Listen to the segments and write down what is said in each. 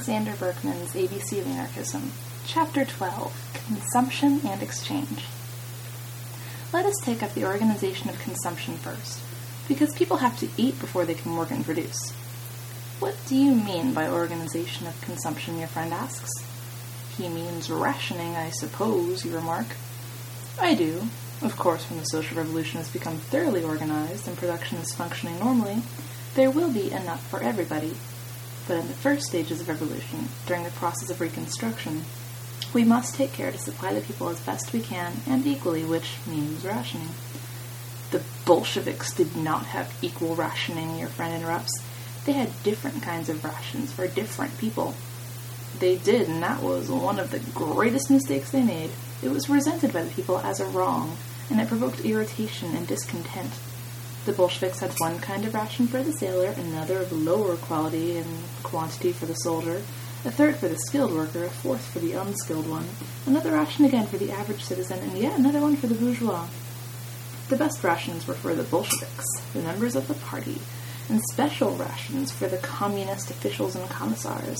Alexander Berkman's ABC of Anarchism, Chapter 12 Consumption and Exchange. Let us take up the organization of consumption first, because people have to eat before they can work and produce. What do you mean by organization of consumption, your friend asks. He means rationing, I suppose, you remark. I do. Of course, when the social revolution has become thoroughly organized and production is functioning normally, there will be enough for everybody. But in the first stages of revolution, during the process of reconstruction, we must take care to supply the people as best we can and equally, which means rationing. The Bolsheviks did not have equal rationing, your friend interrupts. They had different kinds of rations for different people. They did, and that was one of the greatest mistakes they made. It was resented by the people as a wrong, and it provoked irritation and discontent. The Bolsheviks had one kind of ration for the sailor, another of lower quality and quantity for the soldier, a third for the skilled worker, a fourth for the unskilled one, another ration again for the average citizen, and yet another one for the bourgeois. The best rations were for the Bolsheviks, the members of the party, and special rations for the communist officials and commissars.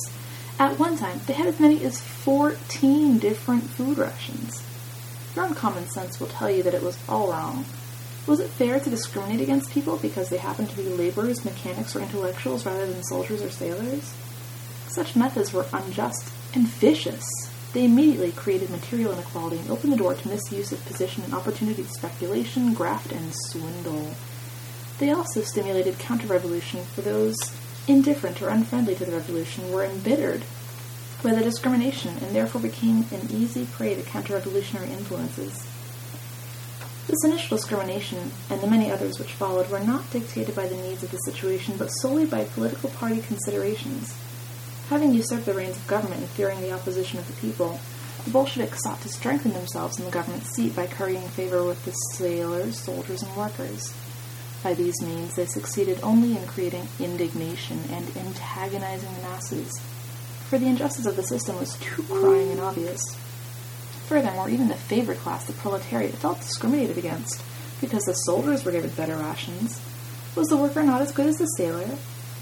At one time, they had as many as 14 different food rations. Your own common sense will tell you that it was all wrong. Was it fair to discriminate against people because they happened to be laborers, mechanics, or intellectuals rather than soldiers or sailors? Such methods were unjust and vicious. They immediately created material inequality and opened the door to misuse of position and opportunity speculation, graft, and swindle. They also stimulated counter-revolution for those indifferent or unfriendly to the revolution were embittered by the discrimination and therefore became an easy prey to counter-revolutionary influences. This initial discrimination, and the many others which followed, were not dictated by the needs of the situation, but solely by political party considerations. Having usurped the reins of government and fearing the opposition of the people, the Bolsheviks sought to strengthen themselves in the government seat by currying favor with the sailors, soldiers, and workers. By these means, they succeeded only in creating indignation and antagonizing the masses, for the injustice of the system was too crying and obvious. Furthermore, even the favored class, the proletariat, felt discriminated against because the soldiers were given better rations. Was the worker not as good as the sailor?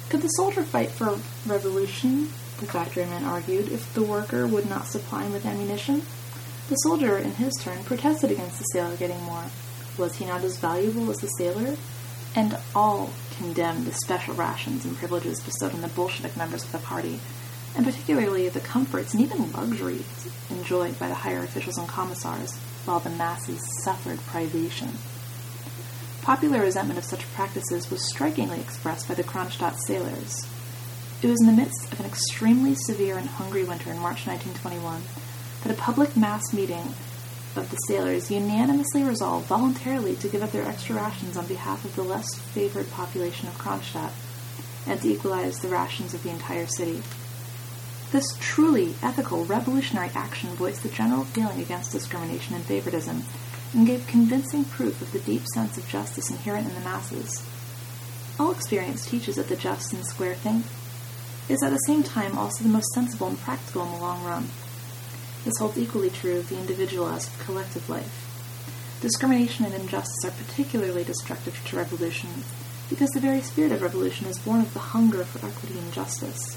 Could the soldier fight for revolution, the factoryman argued, if the worker would not supply him with ammunition? The soldier, in his turn, protested against the sailor getting more. Was he not as valuable as the sailor? And all condemned the special rations and privileges bestowed on the Bolshevik members of the party, and particularly the comforts and even luxuries enjoyed by the higher officials and commissars, while the masses suffered privation. Popular resentment of such practices was strikingly expressed by the Kronstadt sailors. It was in the midst of an extremely severe and hungry winter in March 1921 that a public mass meeting of the sailors unanimously resolved voluntarily to give up their extra rations on behalf of the less favored population of Kronstadt and to equalize the rations of the entire city. This truly ethical, revolutionary action voiced the general feeling against discrimination and favoritism and gave convincing proof of the deep sense of justice inherent in the masses. All experience teaches that the just and square thing is at the same time also the most sensible and practical in the long run. This holds equally true of the individual as of collective life. Discrimination and injustice are particularly destructive to revolution because the very spirit of revolution is born of the hunger for equity and justice.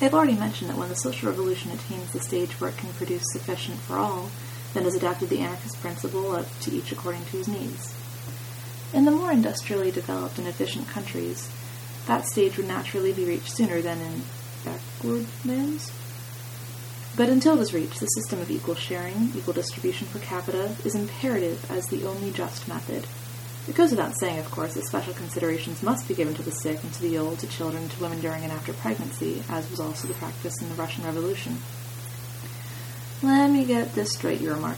I have already mentioned that when the social revolution attains the stage where it can produce sufficient for all, then is adapted the anarchist principle of to each according to his needs. In the more industrially developed and efficient countries, that stage would naturally be reached sooner than in backward lands. But until it is reached, the system of equal sharing, equal distribution per capita, is imperative as the only just method. It goes without saying, of course, that special considerations must be given to the sick and to the old, to children, to women during and after pregnancy, as was also the practice in the Russian Revolution. Let me get this straight, you remark.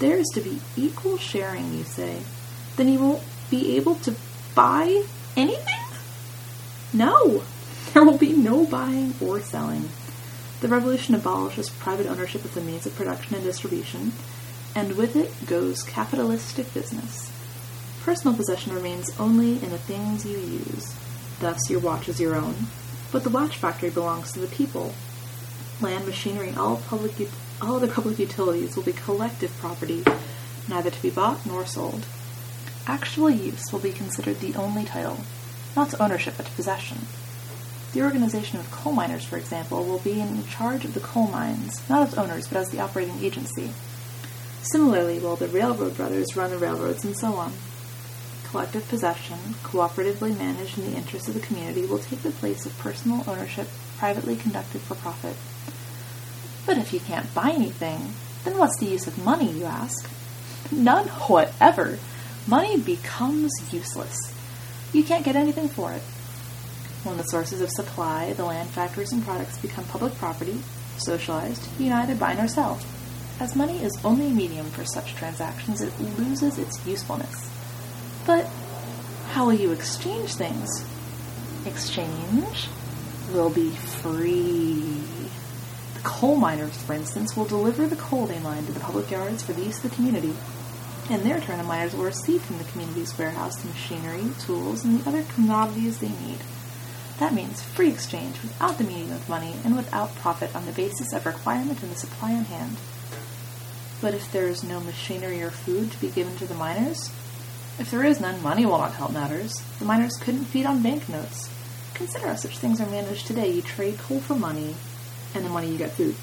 There is to be equal sharing, you say. Then you won't be able to buy anything? No! There will be no buying or selling. The revolution abolishes private ownership of the means of production and distribution, and with it goes capitalistic business. Personal possession remains only in the things you use. Thus, your watch is your own, but the watch factory belongs to the people. Land, machinery, all public all other public utilities will be collective property, neither to be bought nor sold. Actual use will be considered the only title, not to ownership but to possession. The organization of coal miners, for example, will be in charge of the coal mines, not as owners, but as the operating agency. Similarly, will the railroad brothers run the railroads and so on. Collective possession, cooperatively managed in the interest of the community, will take the place of personal ownership privately conducted for profit. But if you can't buy anything, then what's the use of money, you ask? None whatever. Money becomes useless. You can't get anything for it. When the sources of supply, the land, factories, and products become public property, socialized, you neither buy nor sell. As money is only a medium for such transactions, it loses its usefulness. But how will you exchange things? Exchange will be free. The coal miners, for instance, will deliver the coal they mine to the public yards for the use of the community. In their turn, the miners will receive from the community's warehouse the machinery, tools, and the other commodities they need. That means free exchange without the medium of money and without profit on the basis of requirement and the supply on hand. But if there is no machinery or food to be given to the miners, if there is none, money will not help matters. The miners couldn't feed on banknotes. Consider how such things are managed today. You trade coal for money, and the money you get food.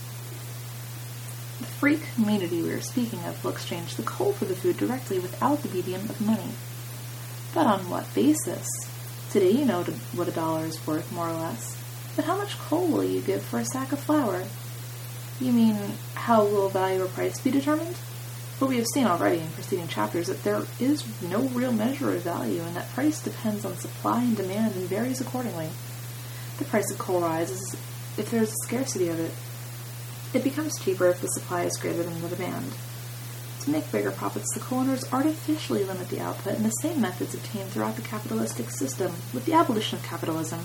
The free community we are speaking of will exchange the coal for the food directly without the medium of money. But on what basis? Today you know what a dollar is worth, more or less. But how much coal will you give for a sack of flour? You mean, how will value or price be determined? But we have seen already in preceding chapters that there is no real measure of value and that price depends on supply and demand and varies accordingly. The price of coal rises if there is a scarcity of it. It becomes cheaper if the supply is greater than the demand. To make bigger profits, the coal owners artificially limit the output, and the same methods obtained throughout the capitalistic system. With the abolition of capitalism,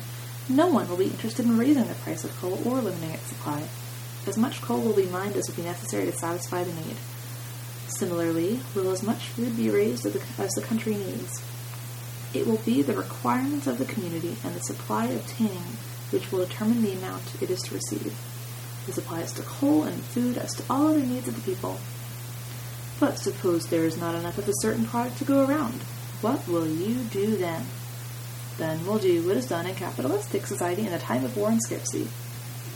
no one will be interested in raising the price of coal or limiting its supply. As much coal will be mined as will be necessary to satisfy the need. Similarly, will as much food be raised as the, country needs. It will be the requirements of the community and the supply obtaining which will determine the amount it is to receive. This applies to coal and food as to all other needs of the people. But suppose there is not enough of a certain product to go around. What will you do then? Then we'll do what is done in capitalistic society in a time of war and scarcity.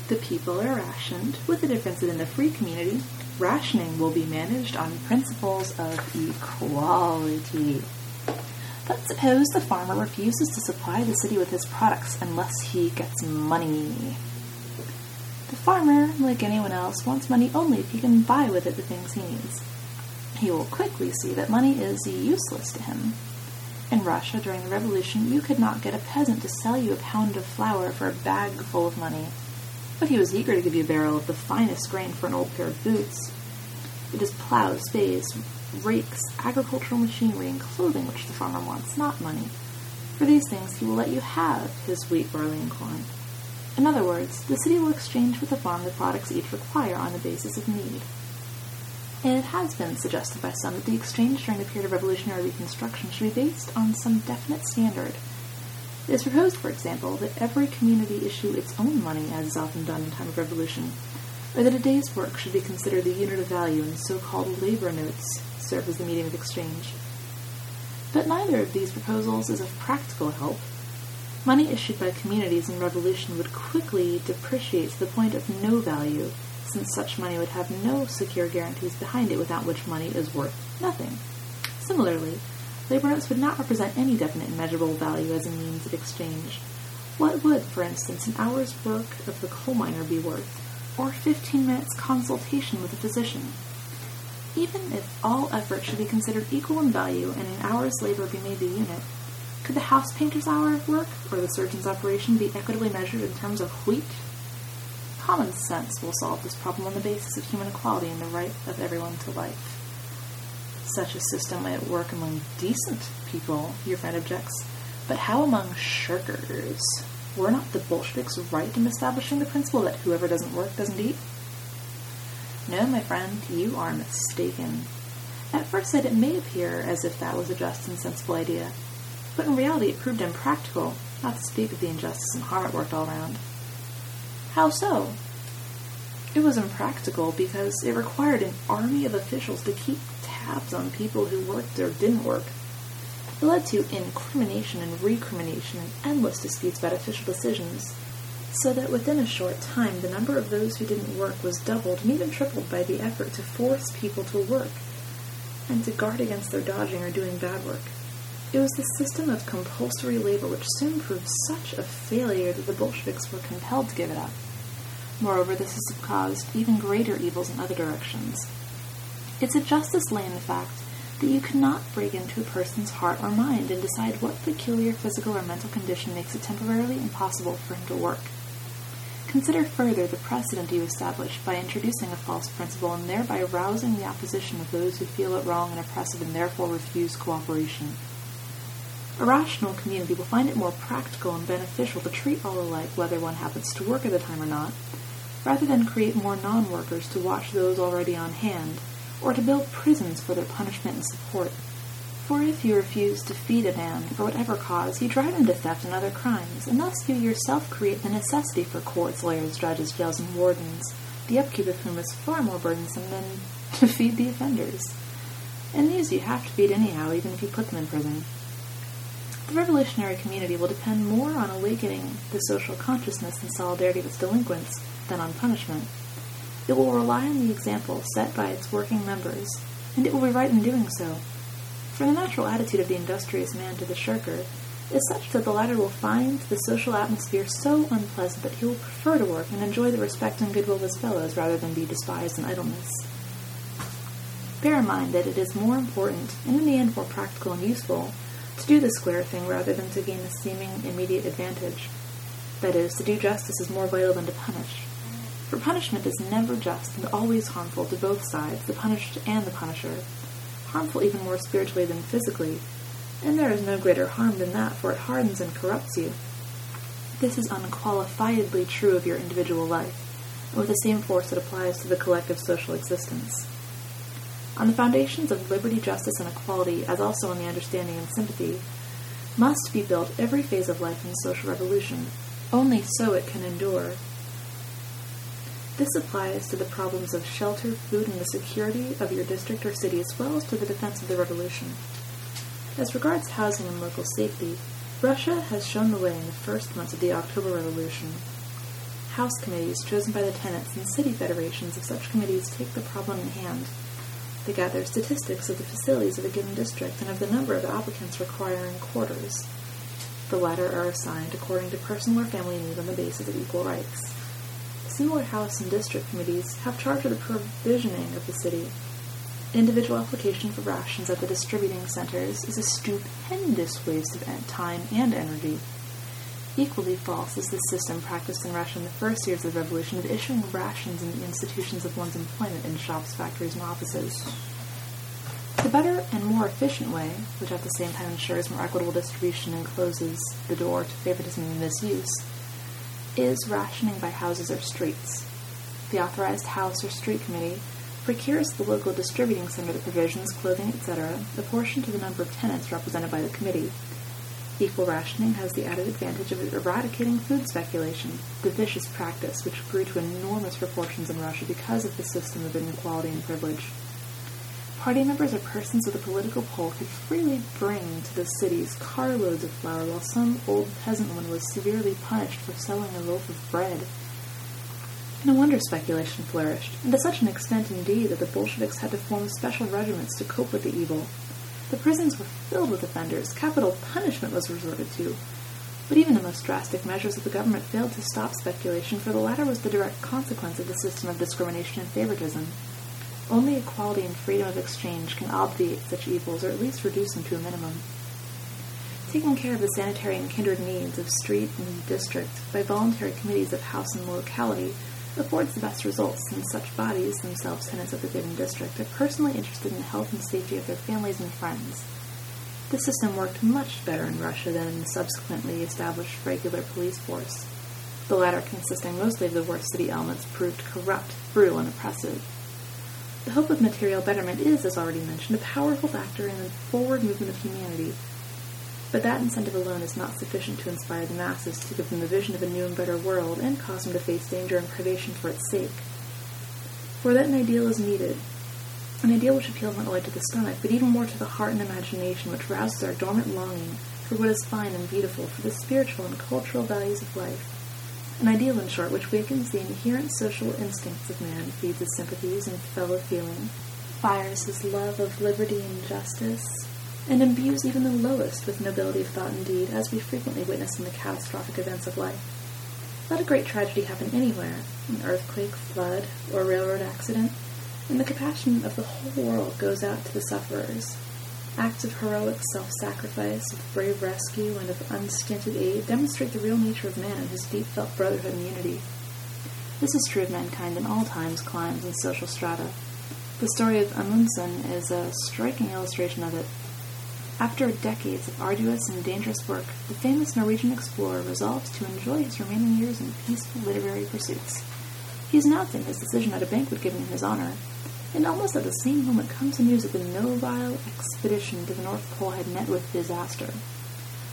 The people are rationed, with the difference that in the free community, rationing will be managed on principles of equality. But suppose the farmer refuses to supply the city with his products unless he gets money. The farmer, like anyone else, wants money only if he can buy with it the things he needs. He will quickly see that money is useless to him. In Russia, during the revolution, you could not get a peasant to sell you a pound of flour for a bag full of money but he was eager to give you a barrel of the finest grain for an old pair of boots. It is plows, spades, rakes, agricultural machinery, and clothing which the farmer wants, not money. For these things he will let you have his wheat, barley, and corn. In other words, the city will exchange with the farm the products each require on the basis of need. And it has been suggested by some that the exchange during the period of revolutionary reconstruction should be based on some definite standard it is proposed, for example, that every community issue its own money, as is often done in time of revolution, or that a day's work should be considered the unit of value and so-called labor notes serve as the medium of exchange. But neither of these proposals is of practical help. Money issued by communities in revolution would quickly depreciate to the point of no value, since such money would have no secure guarantees behind it without which money is worth nothing. Similarly, labor notes would not represent any definite and measurable value as a means of exchange. What would, for instance, an hour's work of the coal miner be worth, or 15 minutes consultation with a physician? Even if all effort should be considered equal in value and an hour's labor be made the unit, could the house painter's hour of work or the surgeon's operation be equitably measured in terms of wheat? Common sense will solve this problem on the basis of human equality and the right of everyone to life such a system might work among decent people, your friend objects. But how among shirkers? Were not the Bolsheviks right in establishing the principle that whoever doesn't work doesn't eat? No, my friend, you are mistaken. At first sight, it may appear as if that was a just and sensible idea, but in reality it proved impractical, not to speak of the injustice and harm it worked all round. How so? It was impractical because it required an army of officials to keep tabs on people who worked or didn't work. It led to incrimination and recrimination and endless disputes about official decisions. so that within a short time the number of those who didn't work was doubled and even tripled by the effort to force people to work and to guard against their dodging or doing bad work. It was the system of compulsory labor which soon proved such a failure that the Bolsheviks were compelled to give it up. Moreover, this system caused even greater evils in other directions. Its a justice lay in the fact that you cannot break into a person's heart or mind and decide what peculiar physical or mental condition makes it temporarily impossible for him to work. Consider further the precedent you establish by introducing a false principle and thereby arousing the opposition of those who feel it wrong and oppressive and therefore refuse cooperation. A rational community will find it more practical and beneficial to treat all alike whether one happens to work at the time or not, rather than create more non-workers to watch those already on hand, or to build prisons for their punishment and support. For if you refuse to feed a man for whatever cause, you drive him to theft and other crimes, and thus you yourself create the necessity for courts, lawyers, judges, jails, and wardens, the upkeep of whom is far more burdensome than to feed the offenders. And these you have to feed anyhow, even if you put them in prison. The revolutionary community will depend more on awakening the social consciousness and solidarity of its delinquents than on punishment. It will rely on the example set by its working members, and it will be right in doing so. For the natural attitude of the industrious man to the shirker is such that the latter will find the social atmosphere so unpleasant that he will prefer to work and enjoy the respect and goodwill of his fellows rather than be despised in idleness. Bear in mind that it is more important, and in the end more practical and useful, to do the square thing rather than to gain a seeming immediate advantage. That is, to do justice is more vital than to punish. For punishment is never just and always harmful to both sides, the punished and the punisher, harmful even more spiritually than physically, and there is no greater harm than that, for it hardens and corrupts you. This is unqualifiedly true of your individual life, and with the same force it applies to the collective social existence. On the foundations of liberty, justice, and equality, as also on the understanding and sympathy, must be built every phase of life in social revolution. Only so it can endure, this applies to the problems of shelter, food, and the security of your district or city, as well as to the defense of the revolution. As regards housing and local safety, Russia has shown the way in the first months of the October Revolution. House committees, chosen by the tenants, and city federations of such committees take the problem in hand. They gather statistics of the facilities of a given district and of the number of applicants requiring quarters. The latter are assigned according to personal or family need on the basis of equal rights similar House and District Committees have charge of the provisioning of the city. Individual application for rations at the distributing centers is a stupendous waste of time and energy. Equally false is the system practiced in Russia in the first years of the revolution of issuing rations in the institutions of one's employment in shops, factories, and offices. The better and more efficient way, which at the same time ensures more equitable distribution and closes the door to favoritism and misuse, is rationing by houses or streets. The authorized house or street committee procures the local distributing center the provisions, clothing, etc., proportioned to the number of tenants represented by the committee. Equal rationing has the added advantage of eradicating food speculation, the vicious practice which grew to enormous proportions in Russia because of the system of inequality and privilege. Party members or persons with a political pole could freely bring to the cities carloads of flour, while some old peasant woman was severely punished for selling a loaf of bread. No wonder speculation flourished, and to such an extent indeed that the Bolsheviks had to form special regiments to cope with the evil. The prisons were filled with offenders, capital punishment was resorted to. But even the most drastic measures of the government failed to stop speculation, for the latter was the direct consequence of the system of discrimination and favoritism. Only equality and freedom of exchange can obviate such evils, or at least reduce them to a minimum. Taking care of the sanitary and kindred needs of street and district by voluntary committees of house and locality affords the best results, since such bodies, themselves tenants of the given district, are personally interested in the health and safety of their families and friends. This system worked much better in Russia than in the subsequently established regular police force. The latter, consisting mostly of the worst city elements, proved corrupt, brutal, and oppressive. The hope of material betterment is, as already mentioned, a powerful factor in the forward movement of humanity. But that incentive alone is not sufficient to inspire the masses to give them the vision of a new and better world and cause them to face danger and privation for its sake. For that an ideal is needed, an ideal which appeals not only to the stomach, but even more to the heart and imagination, which rouses our dormant longing for what is fine and beautiful, for the spiritual and cultural values of life. An ideal, in short, which wakens the inherent social instincts of man, feeds his sympathies and fellow feeling, fires his love of liberty and justice, and imbues even the lowest with nobility of thought and deed, as we frequently witness in the catastrophic events of life. Let a great tragedy happen anywhere, an earthquake, flood, or railroad accident, and the compassion of the whole world goes out to the sufferers. Acts of heroic self-sacrifice, of brave rescue, and of unstinted aid demonstrate the real nature of man and his deep-felt brotherhood and unity. This is true of mankind in all times, climes, and social strata. The story of Amundsen is a striking illustration of it. After decades of arduous and dangerous work, the famous Norwegian explorer resolves to enjoy his remaining years in peaceful literary pursuits. He is announcing his decision at a banquet given in his honor, and almost at the same moment comes the news that the nobile expedition to the North Pole had met with disaster.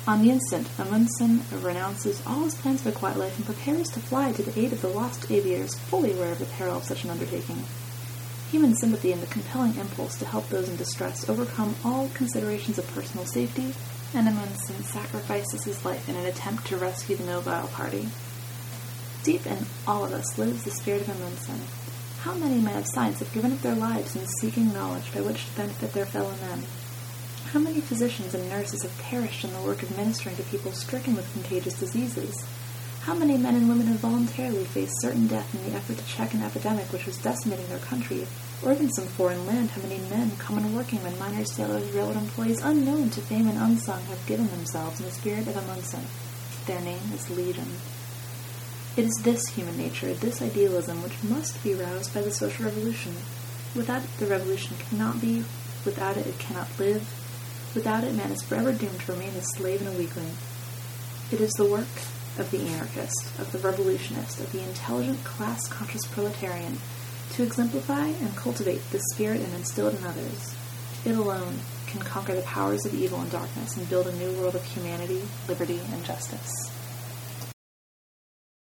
On the instant, Amundsen renounces all his plans for a quiet life and prepares to fly to the aid of the lost aviators, fully aware of the peril of such an undertaking. Human sympathy and the compelling impulse to help those in distress overcome all considerations of personal safety, and Amundsen sacrifices his life in an attempt to rescue the nobile party. Deep in all of us lives the spirit of Amundsen. How many men of science have given up their lives in seeking knowledge by which to benefit their fellow men? How many physicians and nurses have perished in the work of ministering to people stricken with contagious diseases? How many men and women have voluntarily faced certain death in the effort to check an epidemic which was decimating their country, or even some foreign land? How many men, common workingmen, miners, sailors, railroad employees, unknown to fame and unsung, have given themselves in the spirit of Amundsen? Their name is Legion. It is this human nature, this idealism, which must be roused by the social revolution. Without it, the revolution cannot be. Without it, it cannot live. Without it, man is forever doomed to remain a slave and a weakling. It is the work of the anarchist, of the revolutionist, of the intelligent class-conscious proletarian, to exemplify and cultivate this spirit and instill it in others. It alone can conquer the powers of evil and darkness and build a new world of humanity, liberty, and justice.